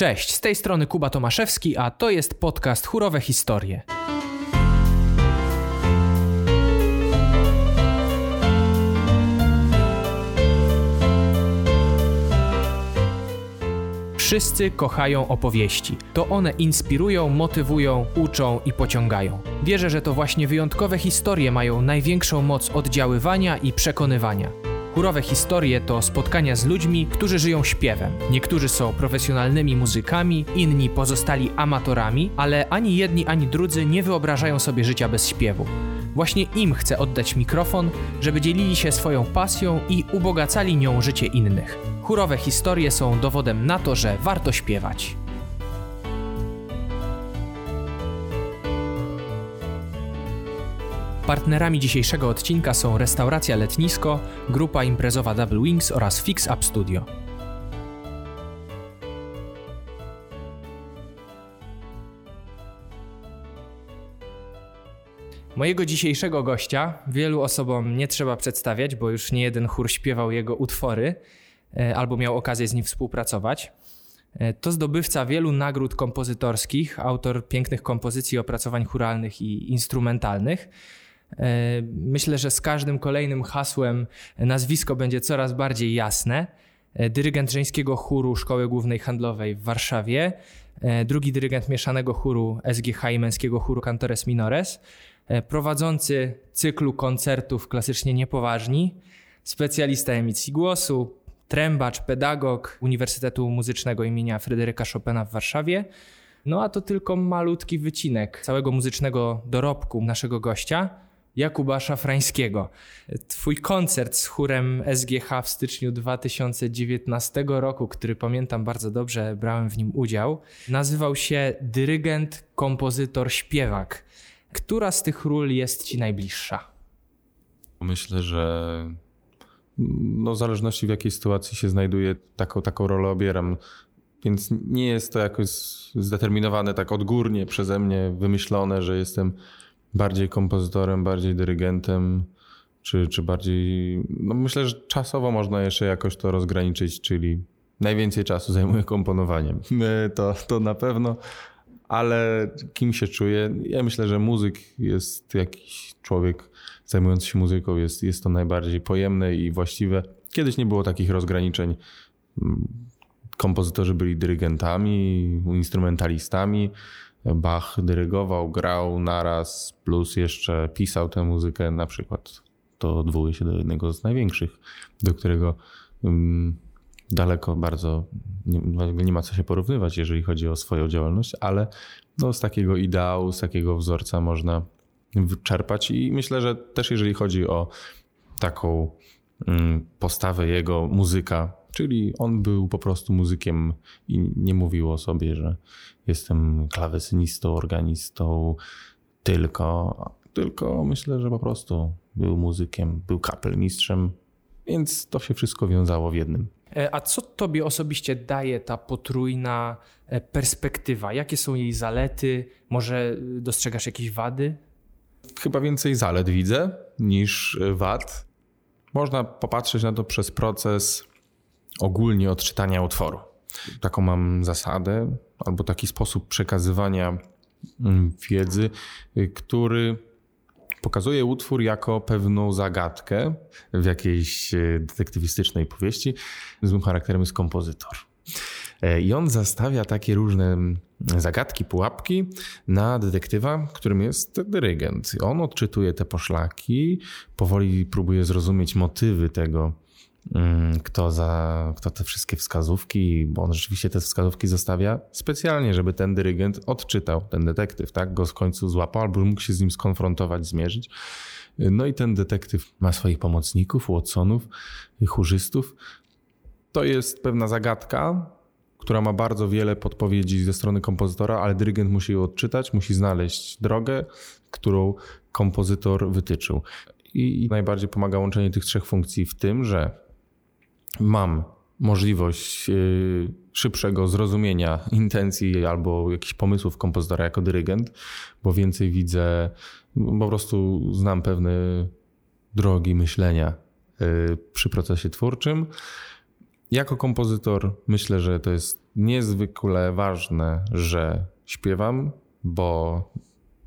Cześć, z tej strony Kuba Tomaszewski, a to jest podcast Chórowe Historie. Wszyscy kochają opowieści. To one inspirują, motywują, uczą i pociągają. Wierzę, że to właśnie wyjątkowe historie mają największą moc oddziaływania i przekonywania. Chórowe historie to spotkania z ludźmi, którzy żyją śpiewem. Niektórzy są profesjonalnymi muzykami, inni pozostali amatorami, ale ani jedni, ani drudzy nie wyobrażają sobie życia bez śpiewu. Właśnie im chcę oddać mikrofon, żeby dzielili się swoją pasją i ubogacali nią życie innych. Chórowe historie są dowodem na to, że warto śpiewać. Partnerami dzisiejszego odcinka są restauracja Letnisko, grupa imprezowa Double Wings oraz Fix Up Studio. Mojego dzisiejszego gościa wielu osobom nie trzeba przedstawiać, bo już nie jeden chór śpiewał jego utwory e, albo miał okazję z nim współpracować. E, to zdobywca wielu nagród kompozytorskich, autor pięknych kompozycji, opracowań churalnych i instrumentalnych. E, myślę, że z każdym kolejnym hasłem nazwisko będzie coraz bardziej jasne. E, dyrygent żeńskiego chóru Szkoły Głównej Handlowej w Warszawie, e, drugi dyrygent mieszanego chóru SGH i męskiego chóru Cantores Minores, prowadzący cyklu koncertów klasycznie niepoważni, specjalista emisji głosu, trębacz, pedagog Uniwersytetu Muzycznego imienia Fryderyka Chopina w Warszawie. No a to tylko malutki wycinek całego muzycznego dorobku naszego gościa. Jakuba Szafrańskiego. Twój koncert z chórem SGH w styczniu 2019 roku, który pamiętam bardzo dobrze, brałem w nim udział, nazywał się Dyrygent, kompozytor, śpiewak. Która z tych ról jest ci najbliższa? Myślę, że no, w zależności w jakiej sytuacji się znajduję, taką, taką rolę obieram. Więc nie jest to jakoś zdeterminowane tak odgórnie przeze mnie, wymyślone, że jestem bardziej kompozytorem, bardziej dyrygentem, czy, czy bardziej. No myślę, że czasowo można jeszcze jakoś to rozgraniczyć, czyli najwięcej czasu zajmuje komponowaniem. To, to na pewno, ale kim się czuję? Ja myślę, że muzyk jest jakiś człowiek zajmujący się muzyką, jest, jest to najbardziej pojemne i właściwe. Kiedyś nie było takich rozgraniczeń. Kompozytorzy byli dyrygentami, instrumentalistami Bach dyrygował, grał naraz, plus jeszcze pisał tę muzykę, na przykład to odwołuje się do jednego z największych, do którego um, daleko bardzo nie, nie, ma co się porównywać, jeżeli chodzi o swoją działalność, ale no, z takiego ideału, z takiego wzorca można czerpać i myślę, że też jeżeli chodzi o taką um, postawę jego muzyka, czyli on był po prostu muzykiem i nie mówił o sobie, że jestem klawesynistą, organistą, tylko, tylko myślę, że po prostu był muzykiem, był kapelmistrzem, więc to się wszystko wiązało w jednym. E, a co tobie osobiście daje ta potrójna e, perspektywa? Jakie są jej zalety? Może dostrzegasz jakieś wady? Chyba więcej zalet widzę niż wad. Można popatrzeć na to przez proces ogólnie odczytania utworu. Taką mam zasadę, albo taki sposób przekazywania mm, wiedzy, y, który pokazuje utwór jako pewną zagadkę w jakiejś y, detektywistycznej powieści. Złym charakterem jest kompozytor. E, I on zastawia takie różne mm, zagadki, pułapki na detektywa, którym jest dyrygent. On odczytuje te poszlaki, powoli próbuje zrozumieć motywy tego, kto, za, kto te wszystkie wskazówki, bo on rzeczywiście te wskazówki zostawia specjalnie, żeby ten dyrygent odczytał, ten detektyw, tak, go w końcu złapał albo mógł się z nim skonfrontować, zmierzyć. No i ten detektyw ma swoich pomocników, Watsonów, chórzystów. To jest pewna zagadka, która ma bardzo wiele podpowiedzi ze strony kompozytora, ale dyrygent musi ją odczytać, musi znaleźć drogę, którą kompozytor wytyczył. I najbardziej pomaga łączenie tych trzech funkcji w tym, że mam możliwość y, szybszego zrozumienia intencji albo jakichś pomysłów kompozytora jako dyrygent, bo więcej widzę, po prostu znam pewne drogi myślenia y, przy procesie twórczym. jako kompozytor myślę, że to jest niezwykle ważne, że śpiewam, bo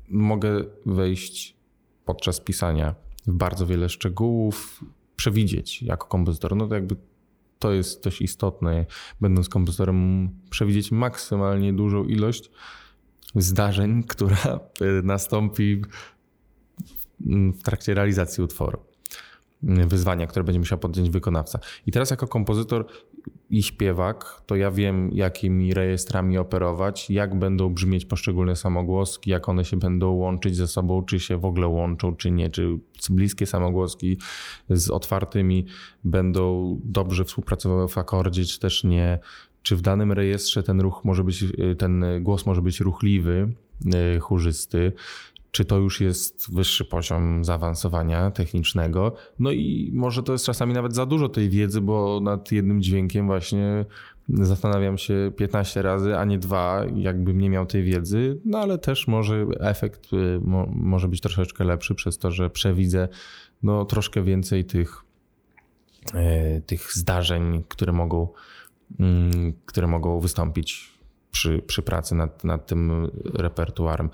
mogę wejść podczas pisania w bardzo wiele szczegółów, przewidzieć jako kompozytor. No to jakby to jest dość istotne, będąc kompozytorem, przewidzieć maksymalnie dużą ilość zdarzeń, która nastąpi w trakcie realizacji utworu. Wyzwania, które będzie musiał podjąć wykonawca. I teraz, jako kompozytor i śpiewak, to ja wiem, jakimi rejestrami operować, jak będą brzmieć poszczególne samogłoski, jak one się będą łączyć ze sobą, czy się w ogóle łączą, czy nie, czy bliskie samogłoski z otwartymi będą dobrze współpracowały w akordzie, czy też nie, czy w danym rejestrze ten ruch może być, ten głos może być ruchliwy, y, chórzysty, czy to już jest wyższy poziom zaawansowania technicznego. No i może to jest czasami nawet za dużo tej wiedzy, bo nad jednym dźwiękiem właśnie zastanawiam się 15 razy, a nie dwa, jakbym nie miał tej wiedzy, no ale też może efekt y, mo, może być troszeczkę lepszy przez to, że przewidzę no, troszkę więcej tych, e, tych zdarzeń, które mogą, mm, które mogą wystąpić przy, przy pracy nad, nad tym repertuarem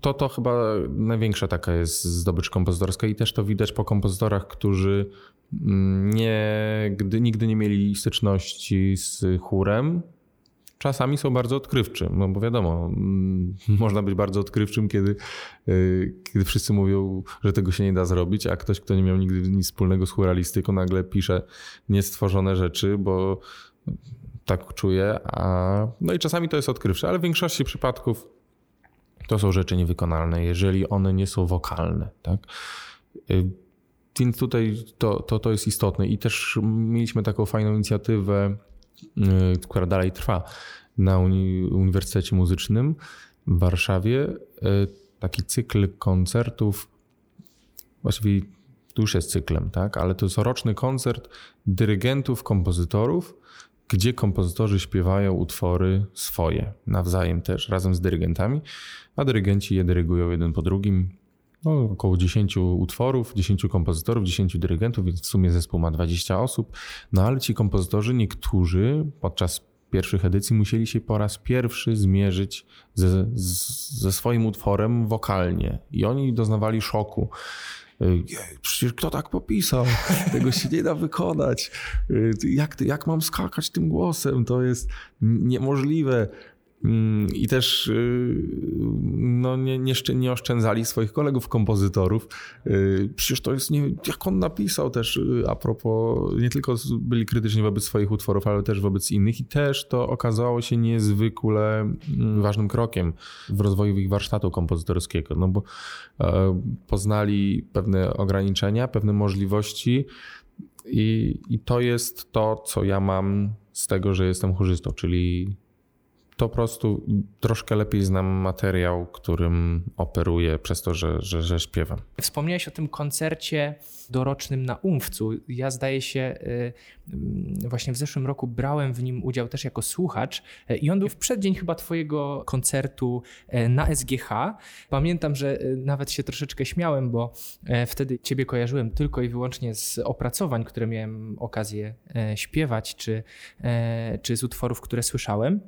to, to chyba największa taka jest zdobycz kompozytorska i też to widać po kompozytorach, którzy mm, nie, gdy, nigdy nie mieli styczności z chórem. Czasami są bardzo odkrywczy, no bo wiadomo, mm, można być bardzo odkrywczym, kiedy, y, kiedy wszyscy mówią, że tego się nie da zrobić, a ktoś, kto nie miał nigdy nic wspólnego z chóralistyką, nagle pisze niestworzone rzeczy, bo tak czuje. A... No i czasami to jest odkrywcze, ale w większości przypadków to są rzeczy niewykonalne, jeżeli one nie są wokalne. Tak? Y, więc tutaj to, to, to jest istotne. I też mieliśmy taką fajną inicjatywę, y, która dalej trwa na Uni Uniwersytecie Muzycznym w Warszawie. Y, taki cykl koncertów, właściwie tu już jest cyklem, tak? ale to jest roczny koncert dyrygentów, kompozytorów gdzie kompozytorzy śpiewają utwory swoje, nawzajem też, razem z dyrygentami, a dyrygenci je dyrygują jeden po drugim. No, około 10 utworów, 10 kompozytorów, 10 dyrygentów, więc w sumie zespół ma 20 osób. No ale ci kompozytorzy, niektórzy podczas pierwszych edycji musieli się po raz pierwszy zmierzyć ze, ze swoim utworem wokalnie i oni doznawali szoku Przecież kto tak popisał? Tego się nie da wykonać. Jak, jak mam skakać tym głosem? To jest niemożliwe. Mm, I też y, no, nie, nie, oszczędzali swoich kolegów kompozytorów. Y, przecież to jest, nie, jak on napisał też y, a propos, nie tylko byli krytyczni wobec swoich utworów, ale też wobec innych i też to okazało się niezwykle mm, ważnym krokiem w rozwoju ich warsztatu kompozytorskiego, no bo e, poznali pewne ograniczenia, pewne możliwości i, i to jest to, co ja mam z tego, że jestem chórzystą, czyli to po prostu troszkę lepiej znam materiał, którym operuję przez to, że, że, że śpiewam. Wspomniałeś o tym koncercie dorocznym na Umfcu. Ja zdaje się, y, właśnie w zeszłym roku brałem w nim udział też jako słuchacz y, i on był w przeddzień chyba twojego koncertu y, na SGH. Pamiętam, że nawet się troszeczkę śmiałem, bo wtedy ciebie kojarzyłem tylko i wyłącznie z opracowań, które miałem okazję śpiewać, czy, czy z utworów, które słyszałem.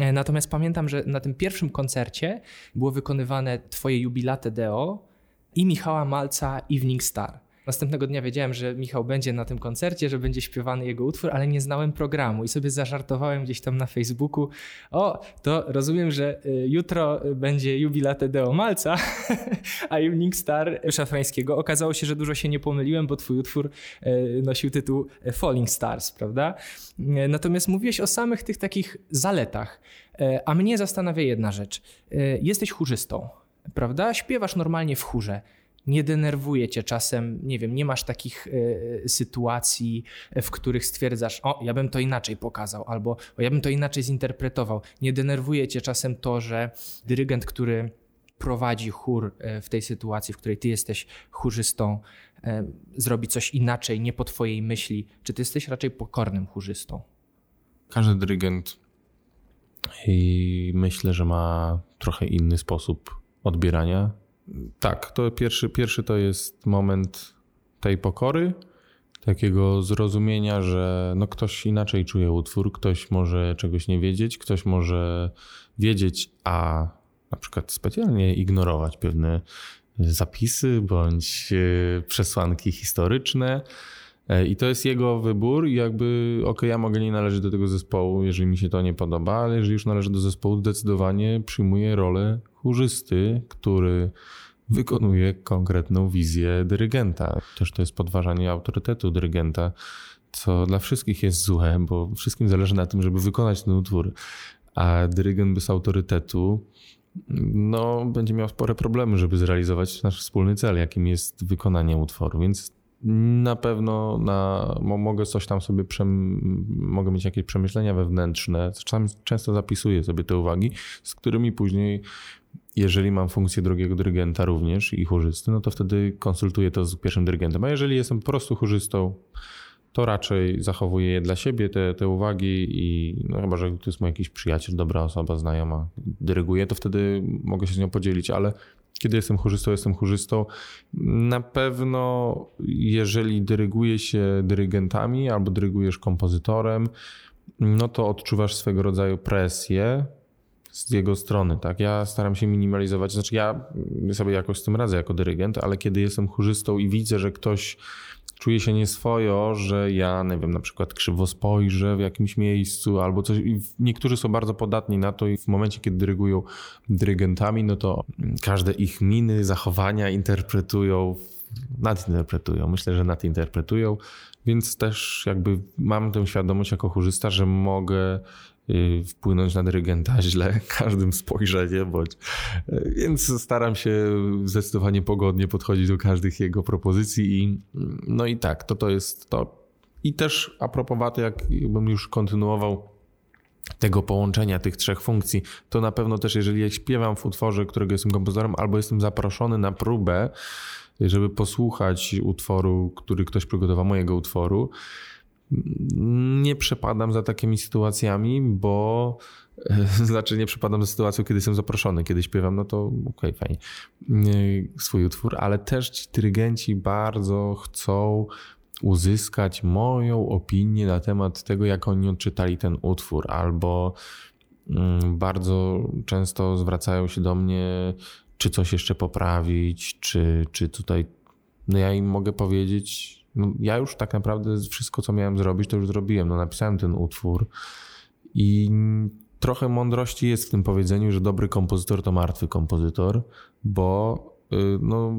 E, natomiast pamiętam, że na tym pierwszym koncercie było wykonywane Twoje jubilate Deo i Michała Malca Evening Star. Następnego dnia wiedziałem, że Michał będzie na tym koncercie, że będzie śpiewany jego utwór, ale nie znałem programu i sobie zażartowałem gdzieś tam na Facebooku. O, to rozumiem, że y, jutro będzie jubilate Deo Malca, a Evening Star Szafrańskiego. Okazało się, że dużo się nie pomyliłem, bo twój utwór y, nosił tytuł Falling Stars, prawda? Y, natomiast mówiłeś o samych tych takich zaletach, a mnie zastanawia jedna rzecz. Jesteś chórzystą, prawda? Śpiewasz normalnie w chórze nie denerwuje cię czasem, nie wiem, nie masz takich y, sytuacji, w których stwierdzasz, o, ja bym to inaczej pokazał, albo o, ja bym to inaczej zinterpretował. Nie denerwuje cię czasem to, że dyrygent, który prowadzi chór e, w tej sytuacji, w której ty jesteś chórzystą, zrobi coś inaczej, nie po twojej myśli. Czy ty jesteś raczej pokornym chórzystą? Każdy dyrygent i myślę, że ma trochę inny sposób odbierania tak, to pierwszy, pierwszy to jest moment tej pokory, takiego zrozumienia, że no ktoś inaczej czuje utwór, ktoś może czegoś nie wiedzieć, ktoś może wiedzieć, a na przykład specjalnie ignorować pewne zapisy bądź e, przesłanki historyczne. E, I to jest jego wybór, i jakby, ok, ja mogę nie należeć do tego zespołu, jeżeli mi się to nie podoba, ale jeżeli już należy do zespołu, zdecydowanie przyjmuję rolę chórzysty, który wykonuje konkretną wizję dyrygenta. Też to jest podważanie autorytetu dyrygenta, co dla wszystkich jest złe, bo wszystkim zależy na tym, żeby wykonać ten utwór. A dyrygent bez autorytetu no, będzie miał spore problemy, żeby zrealizować nasz wspólny cel, jakim jest wykonanie utworu. Więc na pewno na, mogę coś tam sobie, mogę mieć jakieś przemyślenia wewnętrzne. Często zapisuję sobie te uwagi, z którymi później, jeżeli mam funkcję drugiego dyrygenta również i chórzysty, no to wtedy konsultuję to z pierwszym dyrygentem. A jeżeli jestem po prostu chórzystą, to raczej zachowuję je dla siebie, te, te uwagi i no chyba, że to jest mój jakiś przyjaciel, dobra osoba, znajoma, dyryguje, to wtedy mogę się z nią podzielić, ale kiedy jestem chórzystą, jestem chórzystą. Na pewno, jeżeli dyryguje się dyrygentami albo dyrygujesz kompozytorem, no to odczuwasz swego rodzaju presję z jego strony, tak? Ja staram się minimalizować, znaczy ja sobie jakoś z tym radzę jako dyrygent, ale kiedy jestem chórzystą i widzę, że ktoś czuję się nieswojo, że ja, nie wiem, na przykład krzywo spojrzę w jakimś miejscu albo coś. Niektórzy są bardzo podatni na to i w momencie, kiedy dyrygują dyrygentami, no to każde ich miny, zachowania interpretują, nadinterpretują. Myślę, że nadinterpretują, więc też jakby mam tę świadomość jako chórzysta, że mogę Y, wpłynąć na dyrygenta źle każdym spojrzeniem, bądź. Y, więc staram się zdecydowanie pogodnie podchodzić do każdych jego propozycji i no i tak, to to jest to. I też a propos waty, jakbym już kontynuował tego połączenia tych trzech funkcji, to na pewno też jeżeli ja śpiewam w utworze, którego jestem kompozytorem, albo jestem zaproszony na próbę, żeby posłuchać utworu, który ktoś przygotował, mojego utworu, nie przepadam za takimi sytuacjami, bo znaczy nie przepadam za sytuacją, kiedy jestem zaproszony, kiedy śpiewam, no to okej, okay, fajnie, swój utwór, ale też ci dyrygenci bardzo chcą uzyskać moją opinię na temat tego, jak oni odczytali ten utwór, albo mm, bardzo często zwracają się do mnie, czy coś jeszcze poprawić, czy, czy tutaj, no ja im mogę powiedzieć, no, ja już tak naprawdę wszystko, co miałem zrobić, to już zrobiłem. No, napisałem ten utwór i trochę mądrości jest w tym powiedzeniu, że dobry kompozytor to martwy kompozytor, bo y, no,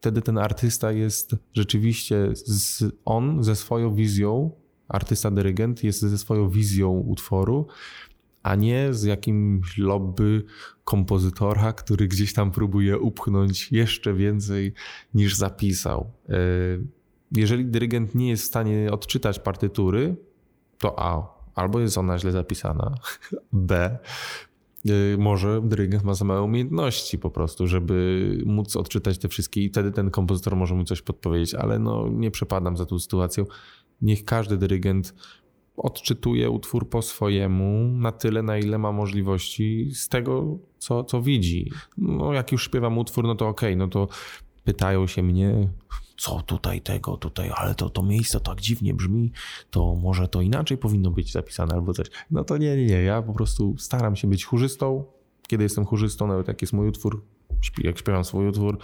wtedy ten artysta jest rzeczywiście, z, on ze swoją wizją, artysta dyrygent jest ze swoją wizją utworu, a nie z jakimś lobby kompozytora, który gdzieś tam próbuje upchnąć jeszcze więcej niż zapisał. Y, jeżeli dyrygent nie jest w stanie odczytać partytury, to A. Albo jest ona źle zapisana, B. Y, może dyrygent ma za małe umiejętności po prostu, żeby móc odczytać te wszystkie i wtedy ten kompozytor może mu coś podpowiedzieć, ale no nie przepadam za tą sytuacją. Niech każdy dyrygent odczytuje utwór po swojemu na tyle, na ile ma możliwości z tego, co, co widzi. No jak już śpiewam utwór, no to okej, okay, no to pytają się mnie, co tutaj tego, tutaj, ale to, to miejsce tak dziwnie brzmi, to może to inaczej powinno być zapisane albo coś. No to nie, nie, nie, ja po prostu staram się być chórzystą, kiedy jestem chórzystą, nawet jak jest mój utwór, jak śpiewam swój utwór,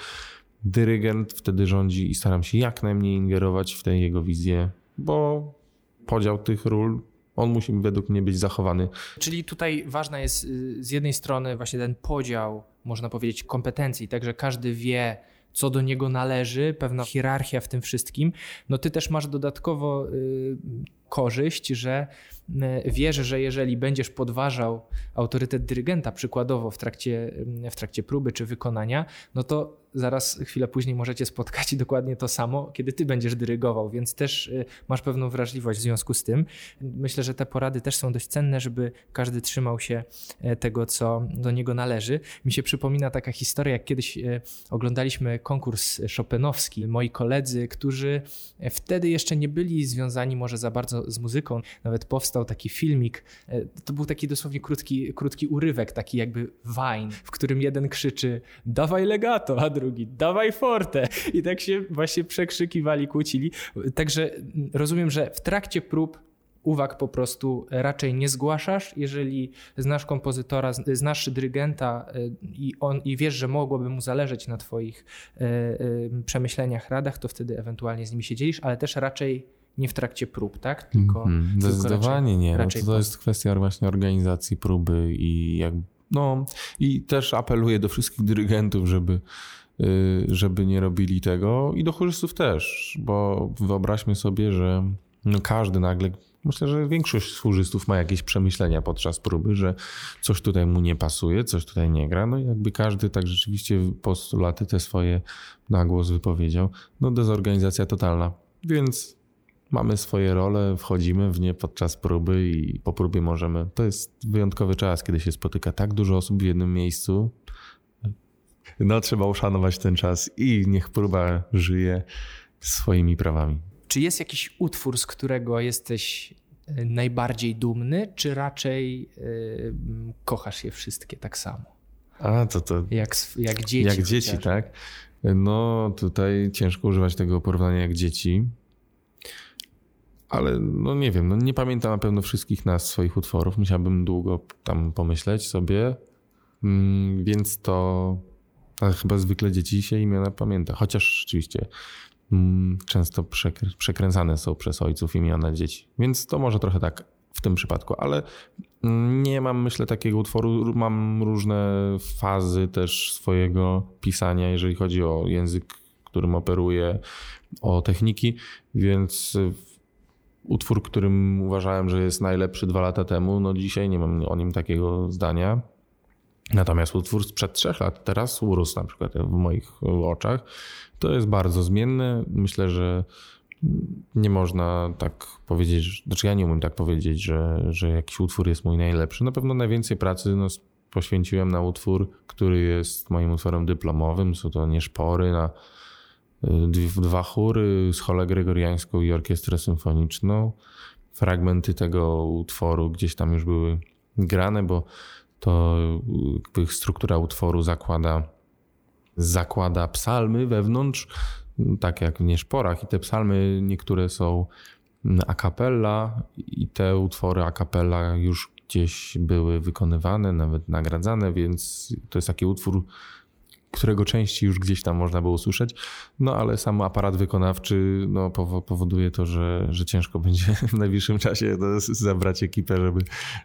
dyrygent wtedy rządzi i staram się jak najmniej ingerować w tę jego wizję, bo podział tych ról on musi według mnie być zachowany. Czyli tutaj ważna jest y, z jednej strony właśnie ten podział, można powiedzieć, kompetencji, tak, że każdy wie, co do niego należy, pewna hierarchia w tym wszystkim, no ty też masz dodatkowo y, korzyść, że wiesz, że jeżeli będziesz podważał autorytet dyrygenta, przykładowo w trakcie, w trakcie próby czy wykonania, no to zaraz chwilę później możecie spotkać dokładnie to samo, kiedy ty będziesz dyrygował, więc też y, masz pewną wrażliwość w związku z tym. Myślę, że te porady też są dość cenne, żeby każdy trzymał się e, tego, co do niego należy. Mi się przypomina taka historia, jak kiedyś e, oglądaliśmy konkurs Chopinowski. Moi koledzy, którzy wtedy jeszcze nie byli związani może za bardzo z, muzyką. Nawet powstał taki filmik, e, to był taki dosłownie krótki, krótki urywek, taki jakby wine, w którym jeden krzyczy dawaj legato, a drugi dawaj forte i tak się właśnie przekrzykiwali, kłócili. Także rozumiem, że w trakcie prób uwag po prostu raczej nie zgłaszasz. Jeżeli znasz kompozytora, znasz dyrygenta e, i, on, i wiesz, że mogłoby mu zależeć na Twoich e, e, przemyśleniach, radach, to wtedy ewentualnie z nimi się dzielisz, ale też raczej nie w trakcie prób, tak? Tylko, mm. Zdecydowanie raczej, nie. Raczej no to, jest kwestia właśnie organizacji próby i jak, no i też apeluję do wszystkich dyrygentów, żeby y, żeby nie robili tego i do chórzystów też, bo wyobraźmy sobie, że no każdy nagle Myślę, że większość służystów ma jakieś przemyślenia podczas próby, że coś tutaj mu nie pasuje, coś tutaj nie gra. No i jakby każdy tak rzeczywiście postulaty te swoje na głos wypowiedział. No dezorganizacja totalna. Więc mamy swoje role, wchodzimy w nie podczas próby i po próbie możemy. To jest wyjątkowy czas, kiedy się spotyka tak dużo osób w jednym miejscu. No trzeba uszanować ten czas i niech próba żyje swoimi prawami. Czy jest jakiś utwór, z którego jesteś e, najbardziej dumny, czy raczej yy, kochasz je wszystkie tak samo? A, to to. Jak, jak dzieci. Jak dzieci, tak. No, tutaj ciężko używać tego porównania jak dzieci. Ale no nie wiem, no nie pamiętam na pewno wszystkich nas swoich utworów. Musiałbym długo tam pomyśleć sobie. Mm, więc to. Chyba zwykle dzieci się imiona pamięta. Chociaż rzeczywiście Mm, często przekręcane są przez ojców imiona dzieci. Więc to może trochę tak w tym przypadku, ale nie mam, myślę, takiego utworu. Mam różne fazy też swojego pisania, jeżeli chodzi o język, którym operuję, o techniki, więc utwór, którym uważałem, że jest najlepszy dwa lata temu, no dzisiaj nie mam o nim takiego zdania. Natomiast utwór sprzed trzech lat teraz urósł na przykład w moich oczach. To jest bardzo zmienne. Myślę, że nie można tak powiedzieć, znaczy ja nie umiem tak powiedzieć, że, że jakiś utwór jest mój najlepszy. Na pewno najwięcej pracy no, poświęciłem na utwór, który jest moim utworem dyplomowym. Są to nieszpory na y, dwa chóry z cholę gregoriańską i orkiestrę symfoniczną. Fragmenty tego utworu gdzieś tam już były grane, bo to jakby struktura utworu zakłada, zakłada psalmy wewnątrz, tak jak w nieszporach. I te psalmy niektóre są a cappella i te utwory a cappella już gdzieś były wykonywane, nawet nagradzane, więc to jest taki utwór którego części już gdzieś tam można było usłyszeć. No ale sam aparat wykonawczy no, powoduje to, że, że ciężko będzie w najbliższym czasie zabrać ekipę, żeby,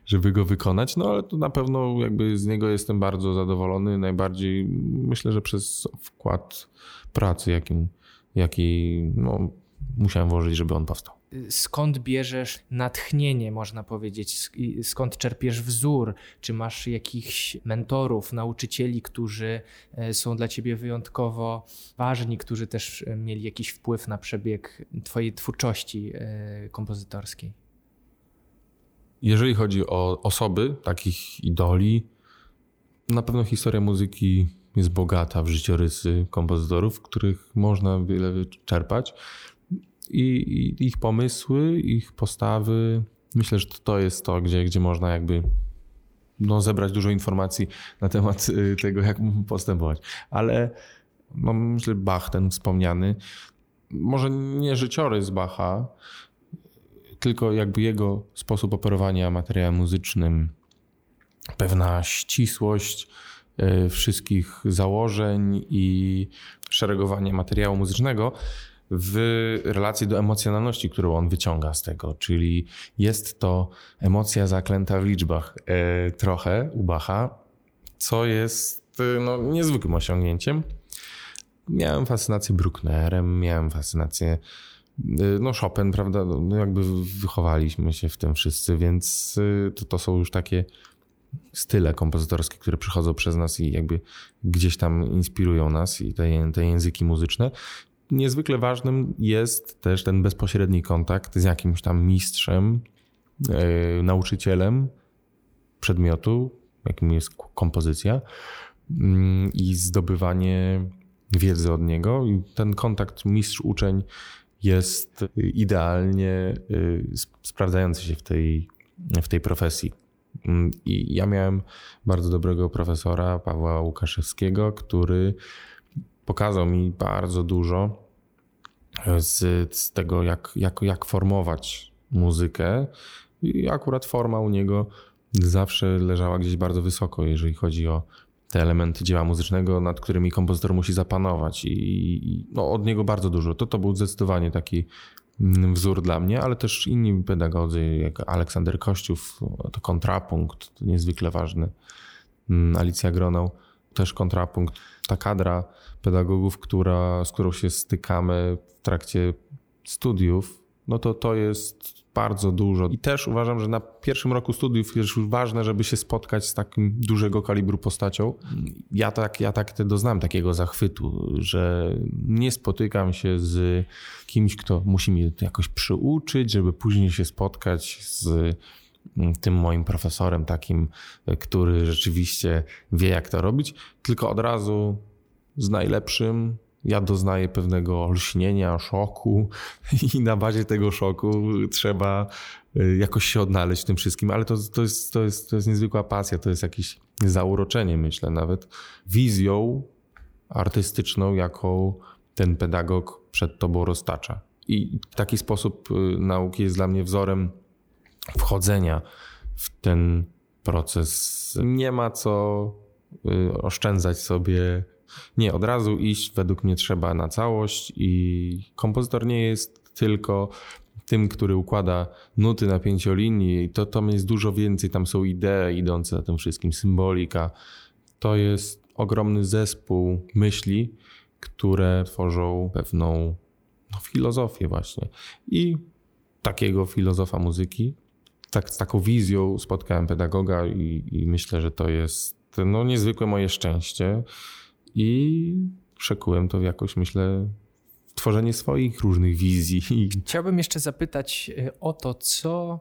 żeby go wykonać. No ale to na pewno jakby z niego jestem bardzo zadowolony. Najbardziej myślę, że przez wkład pracy, jakim, jaki no, musiałem włożyć, żeby on powstał skąd bierzesz natchnienie, można powiedzieć, skąd czerpiesz wzór, czy masz jakichś mentorów, nauczycieli, którzy e, są dla ciebie wyjątkowo ważni, którzy też e, mieli jakiś wpływ na przebieg twojej twórczości e, kompozytorskiej. Jeżeli chodzi o osoby, takich idoli, na pewno historia muzyki jest bogata w życiorysy kompozytorów, których można wiele czerpać i, ich pomysły, ich postawy. Myślę, że to jest to, gdzie, gdzie można jakby no, zebrać dużo informacji na temat y, tego, jak postępować. Ale no, myślę, Bach, ten wspomniany, może nie życiorys Bacha, tylko jakby jego sposób operowania materiałem muzycznym, pewna ścisłość y, wszystkich założeń i szeregowanie materiału muzycznego w relacji do emocjonalności, którą on wyciąga z tego, czyli jest to emocja zaklęta w liczbach e, trochę u Bacha, co jest e, no, niezwykłym osiągnięciem. Miałem fascynację Brucknerem, miałem fascynację e, no Chopin, prawda, no, no jakby wychowaliśmy się w tym wszyscy, więc e, to, to są już takie style kompozytorskie, które przychodzą przez nas i jakby gdzieś tam inspirują nas i te, te języki muzyczne niezwykle ważnym jest też ten bezpośredni kontakt z jakimś tam mistrzem, yy, nauczycielem przedmiotu, jakim jest kompozycja yy, i zdobywanie wiedzy od niego. I ten kontakt mistrz-uczeń jest idealnie y, sprawdzający się w tej, w tej profesji. Mm, I ja miałem bardzo dobrego profesora, Pawła Łukaszewskiego, który pokazał mi bardzo dużo z, z tego, jak, jak, jak formować muzykę. I akurat forma u niego zawsze leżała gdzieś bardzo wysoko, jeżeli chodzi o te elementy dzieła muzycznego, nad którymi kompozytor musi zapanować. I, i no, od niego bardzo dużo. To, to był zdecydowanie taki mm, wzór dla mnie, ale też inni pedagodzy, jak Aleksander Kościów, to kontrapunkt, to niezwykle ważny. Mm, Alicja Gronał, też kontrapunkt. Ta kadra pedagogów, która, z którą się stykamy w trakcie studiów, no to to jest bardzo dużo. I też uważam, że na pierwszym roku studiów jest już ważne, żeby się spotkać z takim dużego kalibru postacią. Ja tak, ja tak doznałem takiego zachwytu, że nie spotykam się z kimś, kto musi mnie jakoś przyuczyć, żeby później się spotkać z tym moim profesorem takim, który rzeczywiście wie jak to robić, tylko od razu z najlepszym. Ja doznaję pewnego olśnienia, szoku i na bazie tego szoku trzeba y, jakoś się odnaleźć w tym wszystkim, ale to, to, jest, to, jest, to jest niezwykła pasja, to jest jakieś zauroczenie, myślę, nawet. Wizją artystyczną, jaką ten pedagog przed tobą roztacza. I taki sposób y, nauki jest dla mnie wzorem wchodzenia w ten proces. Nie ma co y, oszczędzać sobie nie, od razu iść według mnie trzeba na całość i kompozytor nie jest tylko tym, który układa nuty na pięciolinii, to tam jest dużo więcej, tam są idee idące za tym wszystkim, symbolika. To jest ogromny zespół myśli, które tworzą pewną no, filozofię właśnie. I takiego filozofa muzyki, tak, z taką wizją spotkałem pedagoga i, i myślę, że to jest no, niezwykłe moje szczęście i przekułem to w jakoś, myślę, tworzenie swoich różnych wizji. Chciałbym jeszcze zapytać e, o to, co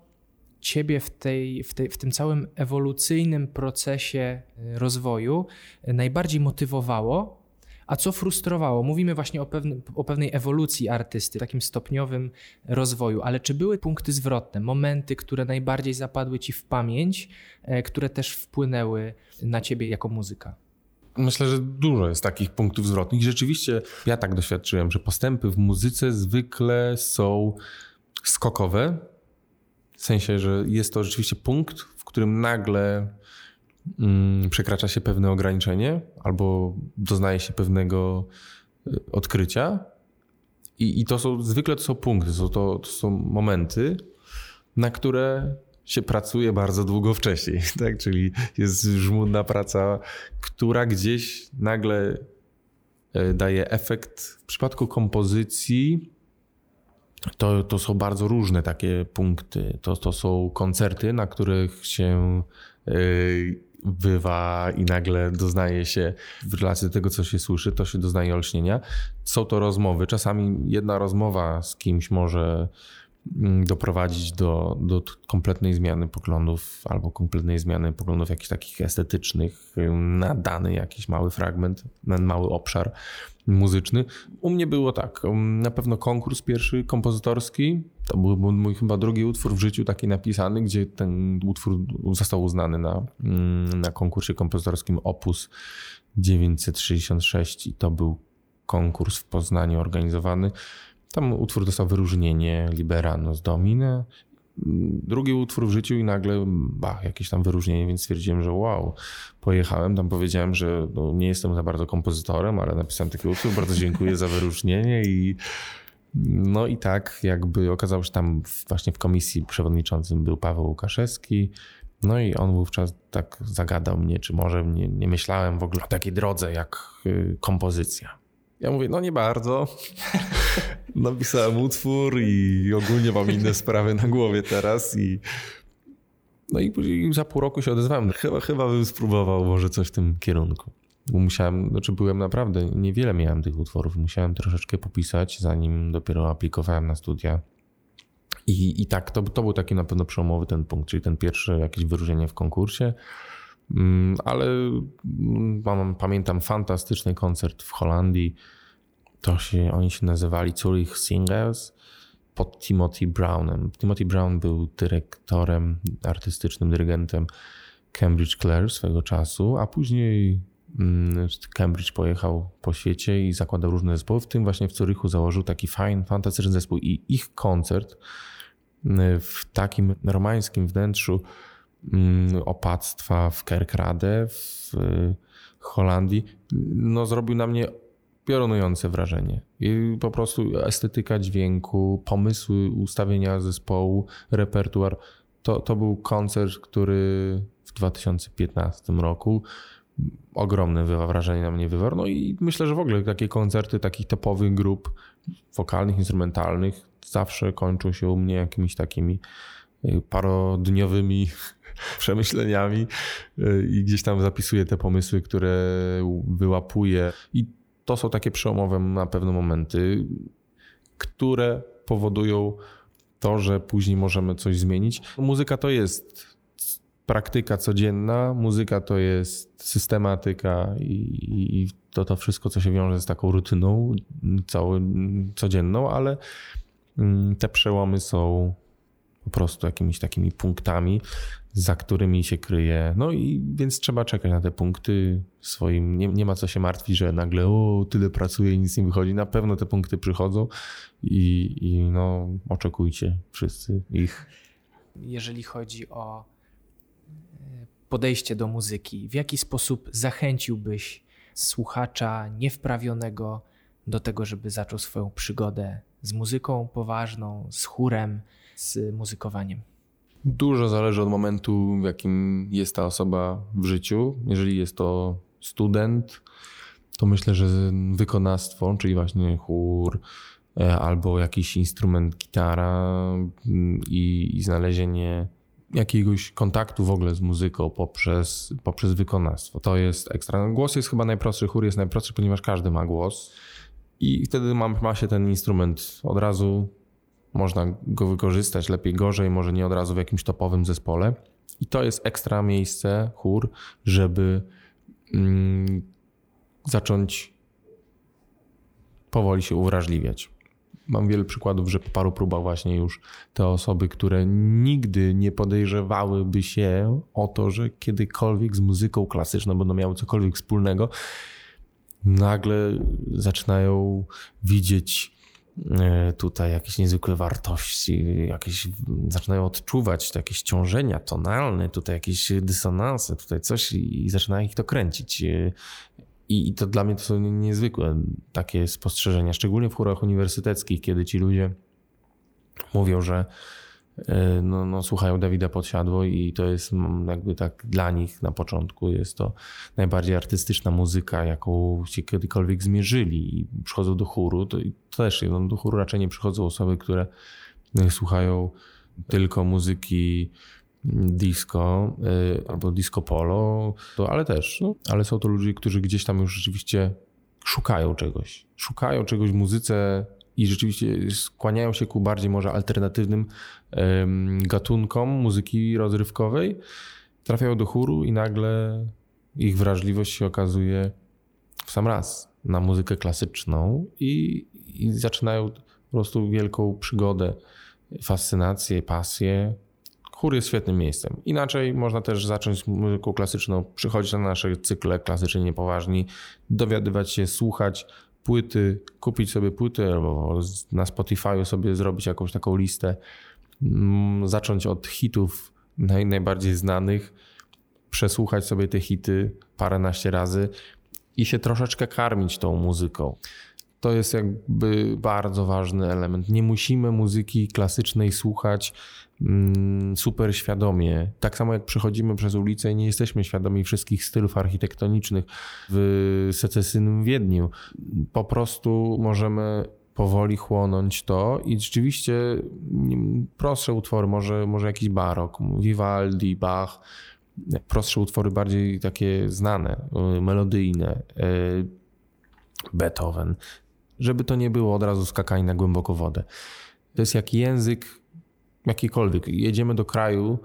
ciebie w, tej, w, tej, w tym całym ewolucyjnym procesie e, rozwoju e, najbardziej motywowało, a co frustrowało? Mówimy właśnie o, pewne, o pewnej ewolucji artysty, takim stopniowym rozwoju, ale czy były punkty zwrotne, momenty, które najbardziej zapadły ci w pamięć, które też wpłynęły na ciebie jako muzyka? Myślę, że dużo jest takich punktów zwrotnych. Rzeczywiście ja tak doświadczyłem, że postępy w muzyce zwykle są skokowe. W sensie, że jest to rzeczywiście punkt, w którym nagle przekracza się pewne ograniczenie albo doznaje się pewnego y, odkrycia. I, i to są zwykle to są punkty, to, to są momenty, na które się pracuje bardzo długo wcześniej, tak? Czyli jest żmudna praca, która gdzieś nagle e, daje efekt. W przypadku kompozycji to, to są bardzo różne takie punkty. To, to są koncerty, na których się e, bywa i nagle doznaje się w relacji do tego, co się słyszy, to się doznaje olśnienia. Są to rozmowy. Czasami jedna rozmowa z kimś może Mm, doprowadzić do, do kompletnej zmiany poglądów albo kompletnej zmiany poglądów jakichś takich estetycznych na dany jakiś mały fragment, na mały obszar muzyczny. U mnie było tak, um, na pewno konkurs pierwszy kompozytorski, to był mój chyba drugi utwór w życiu taki napisany, gdzie ten utwór został uznany na, mm, na konkursie kompozytorskim Opus 966 i to był konkurs w Poznaniu organizowany tam utwór dostał wyróżnienie Liberano z Domine. Drugi utwór w życiu i nagle bah, jakieś tam wyróżnienie, więc stwierdziłem, że wow. Pojechałem, tam powiedziałem, że no, nie jestem za bardzo kompozytorem, ale napisałem taki utwór, bardzo dziękuję za wyróżnienie i no i tak jakby okazało się tam właśnie w komisji przewodniczącym był Paweł Łukaszewski, no i on wówczas tak zagadał mnie, czy może nie, nie myślałem w ogóle o takiej drodze jak y, kompozycja. Ja mówię, no nie bardzo. Napisałem utwór i ogólnie mam inne sprawy na głowie teraz i no i później za pół roku się odezwałem. Chyba, chyba bym spróbował może coś w tym kierunku. Bo musiałem, znaczy byłem naprawdę, niewiele miałem tych utworów. Musiałem troszeczkę popisać, zanim dopiero aplikowałem na studia. I, i tak, to, to był taki na pewno przełomowy ten punkt, czyli ten pierwszy jakieś wyróżnienie w konkursie. Mm, ale mam, pamiętam fantastyczny koncert w Holandii, to się, oni się nazywali Zurich Singers pod Timothy Brownem. Timothy Brown był dyrektorem artystycznym, dyrygentem Cambridge Clare swego czasu, a później mm, Cambridge pojechał po świecie i zakładał różne zespoły, w tym właśnie w Zurychu założył taki fajny, fantastyczny zespół i ich koncert mm, w takim romańskim wnętrzu mm, opactwa w Kerkrade w Holandii no, zrobił na mnie piorunujące wrażenie. I po prostu estetyka dźwięku, pomysły ustawienia zespołu, repertuar. To, to był koncert, który w 2015 roku ogromne wrażenie na mnie wywarł. No i myślę, że w ogóle takie koncerty takich topowych grup wokalnych, instrumentalnych zawsze kończą się u mnie jakimiś takimi y, parodniowymi przemyśleniami y, i gdzieś tam zapisuję te pomysły, które wyłapuję. I to są takie przełomowe na pewne momenty, które powodują to, że później możemy coś zmienić. Muzyka to jest praktyka codzienna, muzyka to jest systematyka i, i to, to wszystko, co się wiąże z taką rutyną całą, codzienną, ale mm, te przełomy są po prostu jakimiś takimi punktami, za którymi się kryje. No i więc trzeba czekać na te punkty swoim. Nie, nie ma co się martwić, że nagle o, tyle pracuję i nic nie wychodzi. Na pewno te punkty przychodzą i, i no, oczekujcie wszyscy ich. Jeżeli chodzi o e, podejście do muzyki, w jaki sposób zachęciłbyś słuchacza niewprawionego do tego, żeby zaczął swoją przygodę z muzyką poważną, z chórem, z muzykowaniem? Dużo zależy od momentu, w jakim jest ta osoba w życiu. Jeżeli jest to student, to myślę, że wykonawstwo, czyli właśnie chór e, albo jakiś instrument, gitara mm, i, i znalezienie jakiegoś kontaktu w ogóle z muzyką poprzez, poprzez wykonawstwo. To jest ekstra. Głos jest chyba najprostszy, chór jest najprostszy, ponieważ każdy ma głos i wtedy ma, ma się ten instrument od razu można go wykorzystać lepiej, gorzej, może nie od razu w jakimś topowym zespole. I to jest ekstra miejsce, chór, żeby mm, zacząć powoli się uwrażliwiać. Mam wiele przykładów, że po paru próbach właśnie już te osoby, które nigdy nie podejrzewałyby się o to, że kiedykolwiek z muzyką klasyczną będą miały cokolwiek wspólnego, nagle zaczynają widzieć tutaj jakieś niezwykłe wartości, jakieś zaczynają odczuwać jakieś ciążenia tonalne, tutaj jakieś dysonanse, tutaj coś i zaczyna ich to kręcić. E, I, I to dla mnie to są niezwykłe takie spostrzeżenia, szczególnie w chórach uniwersyteckich, kiedy ci ludzie mówią, że E, no, no, słuchają Dawida Podsiadło i to jest jakby tak dla nich na początku jest to najbardziej artystyczna muzyka, jaką się kiedykolwiek zmierzyli i przychodzą do chóru, to, to też no, do chóru raczej nie przychodzą osoby, które e, słuchają tylko muzyki disco e, albo disco polo, to, ale też, no, ale są to ludzie, którzy gdzieś tam już rzeczywiście szukają czegoś. Szukają czegoś w muzyce i rzeczywiście skłaniają się ku bardziej może alternatywnym gatunkom muzyki rozrywkowej, trafiają do chóru i nagle ich wrażliwość się okazuje w sam raz na muzykę klasyczną i, i zaczynają po prostu wielką przygodę, fascynację, pasję. Chór jest świetnym miejscem. Inaczej można też zacząć muzyką klasyczną, przychodzić na nasze cykle klasycznie niepoważni, dowiadywać się, słuchać, płyty, kupić sobie płyty albo na Spotify sobie zrobić jakąś taką listę, mm, zacząć od hitów naj, najbardziej znanych, przesłuchać sobie te hity paręnaście razy i się troszeczkę karmić tą muzyką. To jest jakby bardzo ważny element. Nie musimy muzyki klasycznej słuchać mm, super świadomie. Tak samo jak przechodzimy przez ulicę i nie jesteśmy świadomi wszystkich stylów architektonicznych w secesyjnym Wiedniu. Po prostu możemy powoli chłonąć to i rzeczywiście prostsze utwory, może, może jakiś barok, Vivaldi, Bach, prostsze utwory bardziej takie znane, melodyjne, e, Beethoven żeby to nie było od razu skakanie na głęboką wodę. To jest jak język jakikolwiek. Jedziemy do kraju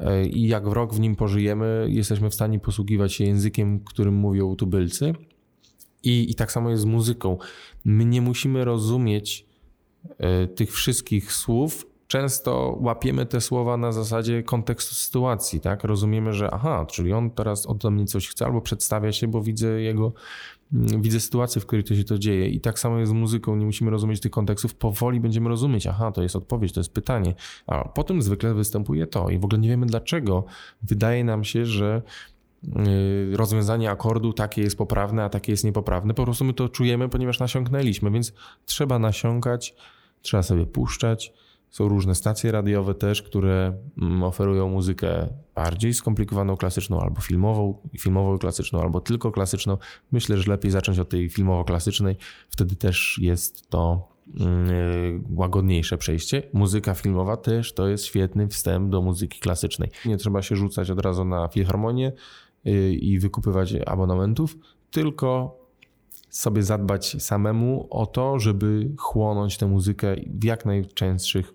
e, i jak w rok w nim pożyjemy, jesteśmy w stanie posługiwać się językiem, którym mówią tubylcy I, I tak samo jest z muzyką. My nie musimy rozumieć y, tych wszystkich słów. Często łapiemy te słowa na zasadzie kontekstu sytuacji, tak? Rozumiemy, że aha, czyli on teraz ode mnie coś chce, albo przedstawia się, bo widzę jego widzę sytuację, w której to się to dzieje. I tak samo jest z muzyką, nie musimy rozumieć tych kontekstów, powoli będziemy rozumieć, aha, to jest odpowiedź, to jest pytanie, a potem zwykle występuje to i w ogóle nie wiemy dlaczego. Wydaje nam się, że y, rozwiązanie akordu takie jest poprawne, a takie jest niepoprawne. Po prostu my to czujemy, ponieważ nasiąknęliśmy, więc trzeba nasiąkać, trzeba sobie puszczać, są różne stacje radiowe też, które mm, oferują muzykę bardziej skomplikowaną, klasyczną, albo filmową, filmową klasyczną, albo tylko klasyczną. Myślę, że lepiej zacząć od tej filmowo-klasycznej. Wtedy też jest to mm, łagodniejsze przejście. Muzyka filmowa też to jest świetny wstęp do muzyki klasycznej. Nie trzeba się rzucać od razu na filharmonię y, i wykupywać abonamentów, tylko sobie zadbać samemu o to, żeby chłonąć tę muzykę w jak najczęstszych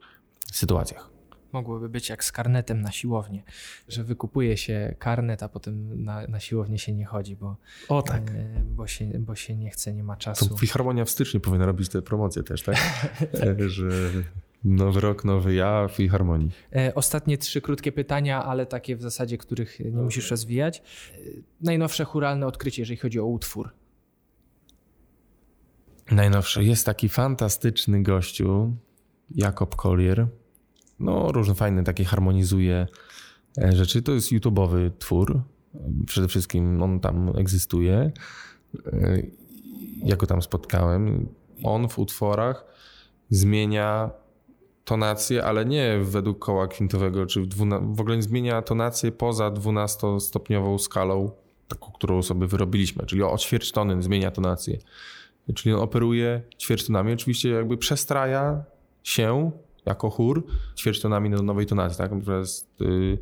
sytuacjach. Mogłoby być jak z karnetem na siłownię, że wykupuje się karnet, a potem na, na siłownię się nie chodzi, bo, o, tak. E, bo, się, bo się nie chce, nie ma czasu. To Filharmonia w styczniu powinna robić te promocje też, tak? E, że nowy rok, nowy ja, Filharmonii. E, ostatnie trzy krótkie pytania, ale takie w zasadzie, których nie musisz rozwijać. Najnowsze churalne odkrycie, jeżeli chodzi o utwór. Najnowsze. Jest taki fantastyczny gościu, Jakob Collier. No, różne fajne takie harmonizuje e, rzeczy. To jest YouTube'owy twór. Przede wszystkim on tam egzystuje. E, ja go tam spotkałem. On w utworach zmienia tonację, ale nie według koła kwintowego, czy w, w ogóle zmienia tonację poza 12-stopniową skalą, taką, którą sobie wyrobiliśmy, czyli o ćwierć tony zmienia tonację. Czyli on operuje ćwierćtonami, oczywiście jakby przestraja się jako chór ćwierćtonami do nowej tonacji, tak? Natomiast yy,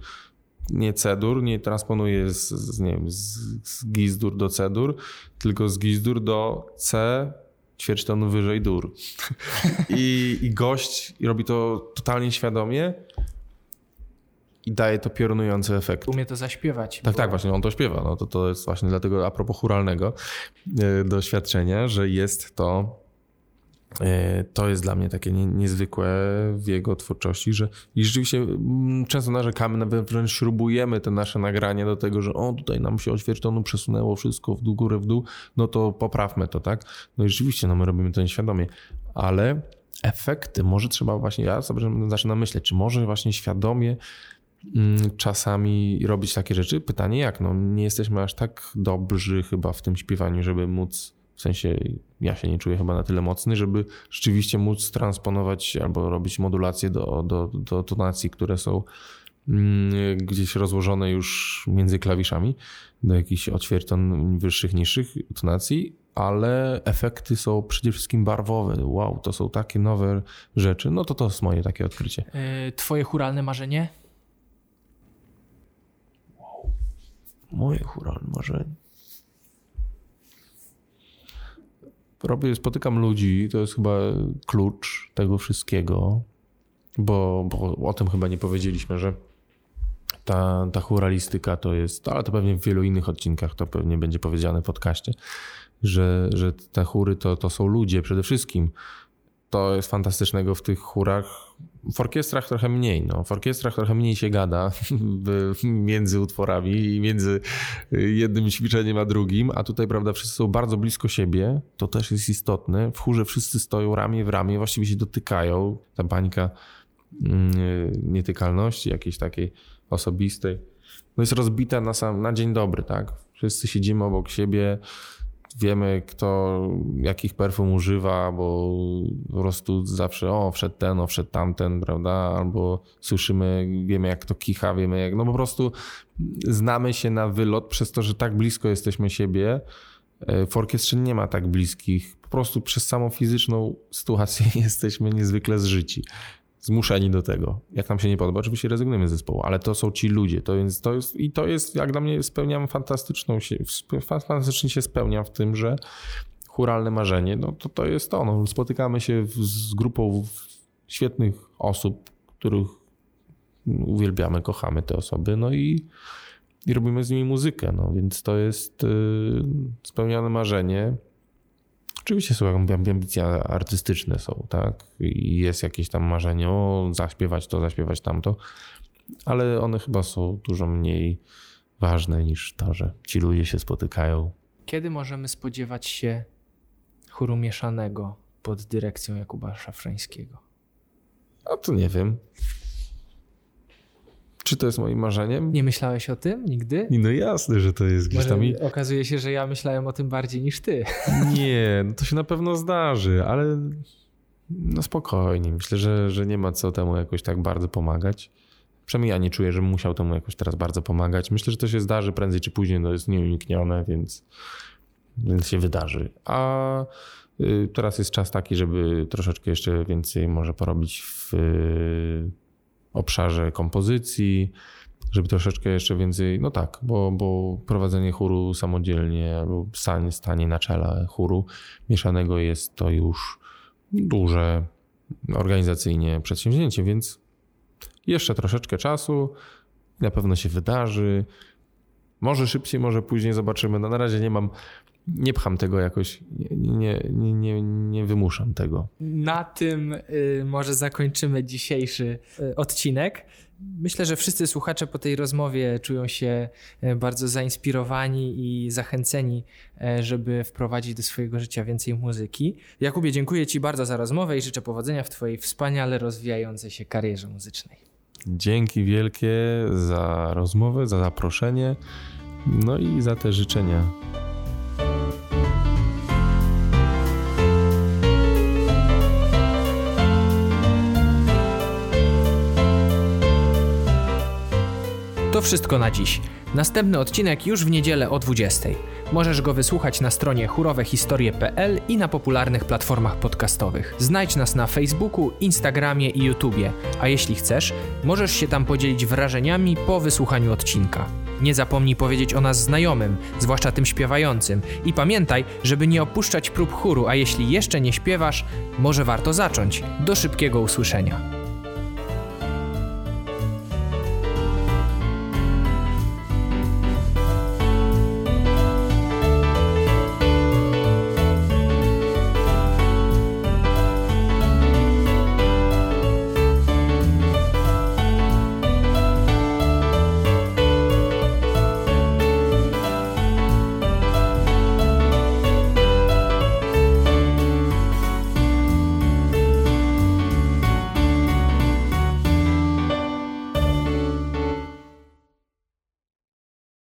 nie C-dur, nie transponuje z, z, nie wiem, z, z gizdur do C-dur, tylko z gizdur do C ćwierćtonu wyżej dur. I, I gość robi to totalnie świadomie i daje to piorunujący efekt. Umie to zaśpiewać. Tak, bo... tak, właśnie on to śpiewa. No to, to jest właśnie dlatego a propos churalnego yy, doświadczenia, że jest to to jest dla mnie takie niezwykłe w jego twórczości, że i rzeczywiście mm, często narzekamy, nawet wręcz śrubujemy te nasze nagrania do tego, że o tutaj nam się oświertonu przesunęło wszystko w dół, górę, w dół, no to poprawmy to, tak? No i rzeczywiście, no my robimy to nieświadomie, ale efekty może trzeba właśnie, ja sobie zaczynam myśleć, czy może właśnie świadomie mm, czasami robić takie rzeczy? Pytanie jak? No nie jesteśmy aż tak dobrzy chyba w tym śpiewaniu, żeby móc w sensie ja się nie czuję chyba na tyle mocny, żeby rzeczywiście móc transponować albo robić modulacje do, do, do tonacji, które są mm, gdzieś rozłożone już między klawiszami do jakichś oćwierton wyższych, niższych tonacji, ale efekty są przede wszystkim barwowe. Wow, to są takie nowe rzeczy. No to to jest moje takie odkrycie. E, twoje churalne marzenie? Wow. Moje churalne marzenie. Robię, spotykam ludzi, to jest chyba klucz tego wszystkiego, bo, bo o tym chyba nie powiedzieliśmy, że ta, ta churalistyka to jest, ale to pewnie w wielu innych odcinkach to pewnie będzie powiedziane w podcaście, że, że te chóry to, to są ludzie przede wszystkim. To jest fantastycznego w tych chórach, w orkiestrach trochę mniej. No. W orkiestrach trochę mniej się gada między utworami i między jednym ćwiczeniem a drugim, a tutaj, prawda, wszyscy są bardzo blisko siebie. To też jest istotne. W chórze wszyscy stoją ramię w ramię, właściwie się dotykają. Ta bańka mm, nietykalności jakiejś takiej osobistej no jest rozbita na, sam, na dzień dobry, tak? Wszyscy siedzimy obok siebie, wiemy kto jakich perfum używa, bo po prostu zawsze o, wszedł ten, o, wszedł tamten, prawda? Albo słyszymy, wiemy jak to kicha, wiemy jak, no po prostu znamy się na wylot przez to, że tak blisko jesteśmy siebie. E, w orkiestrze nie ma tak bliskich, po prostu przez samą fizyczną sytuację jesteśmy niezwykle zżyci zmuszeni do tego. Jak nam się nie podoba, oczywiście rezygnujemy z zespołu, ale to są ci ludzie. To jest, to jest, I to jest, jak dla mnie, spełniam fantastyczną się, fantastycznie się spełniam w tym, że churalne marzenie, no to to jest to. No, spotykamy się z grupą świetnych osób, których uwielbiamy, kochamy te osoby, no i, i robimy z nimi muzykę, no więc to jest y, spełnione marzenie. Oczywiście są ambicje artystyczne są, tak? I jest jakieś tam marzenie, o zaśpiewać to, zaśpiewać tamto, ale one chyba są dużo mniej ważne niż to, że ci ludzie się spotykają. Kiedy możemy spodziewać się chóru mieszanego pod dyrekcją Jakuba Szafrańskiego? A to nie wiem. Czy to jest moim marzeniem? Nie myślałeś o tym nigdy? No jasne, że to jest gdzieś tam. I... Okazuje się, że ja myślałem o tym bardziej niż ty. Nie, no to się na pewno zdarzy, ale no spokojnie. Myślę, że, że nie ma co temu jakoś tak bardzo pomagać. Przynajmniej ja nie czuję, że musiał temu jakoś teraz bardzo pomagać. Myślę, że to się zdarzy prędzej czy później, to jest nieuniknione, więc, więc się wydarzy. A y, teraz jest czas taki, żeby troszeczkę jeszcze więcej może porobić w obszarze kompozycji, żeby troszeczkę jeszcze więcej, no tak, bo, bo prowadzenie chóru samodzielnie albo stanie, stanie na czele chóru mieszanego jest to już duże organizacyjnie przedsięwzięcie, więc jeszcze troszeczkę czasu, na pewno się wydarzy. Może szybciej, może później zobaczymy. No na razie nie mam, nie pcham tego jakoś, nie, nie, nie, nie wymuszam tego. Na tym y, może zakończymy dzisiejszy y, odcinek. Myślę, że wszyscy słuchacze po tej rozmowie czują się y, bardzo zainspirowani i zachęceni, y, żeby wprowadzić do swojego życia więcej muzyki. Jakubie, dziękuję Ci bardzo za rozmowę i życzę powodzenia w Twojej wspaniale rozwijającej się karierze muzycznej. Dzięki wielkie za rozmowę, za zaproszenie, no i za te życzenia. To wszystko na dziś. Następny odcinek już w niedzielę o 20. Możesz go wysłuchać na stronie chórowehistorie.pl i na popularnych platformach podcastowych. Znajdź nas na Facebooku, Instagramie i YouTubie, a jeśli chcesz, możesz się tam podzielić wrażeniami po wysłuchaniu odcinka. Nie zapomnij powiedzieć o nas znajomym, zwłaszcza tym śpiewającym. I pamiętaj, żeby nie opuszczać prób chóru, a jeśli jeszcze nie śpiewasz, może warto zacząć. Do szybkiego usłyszenia.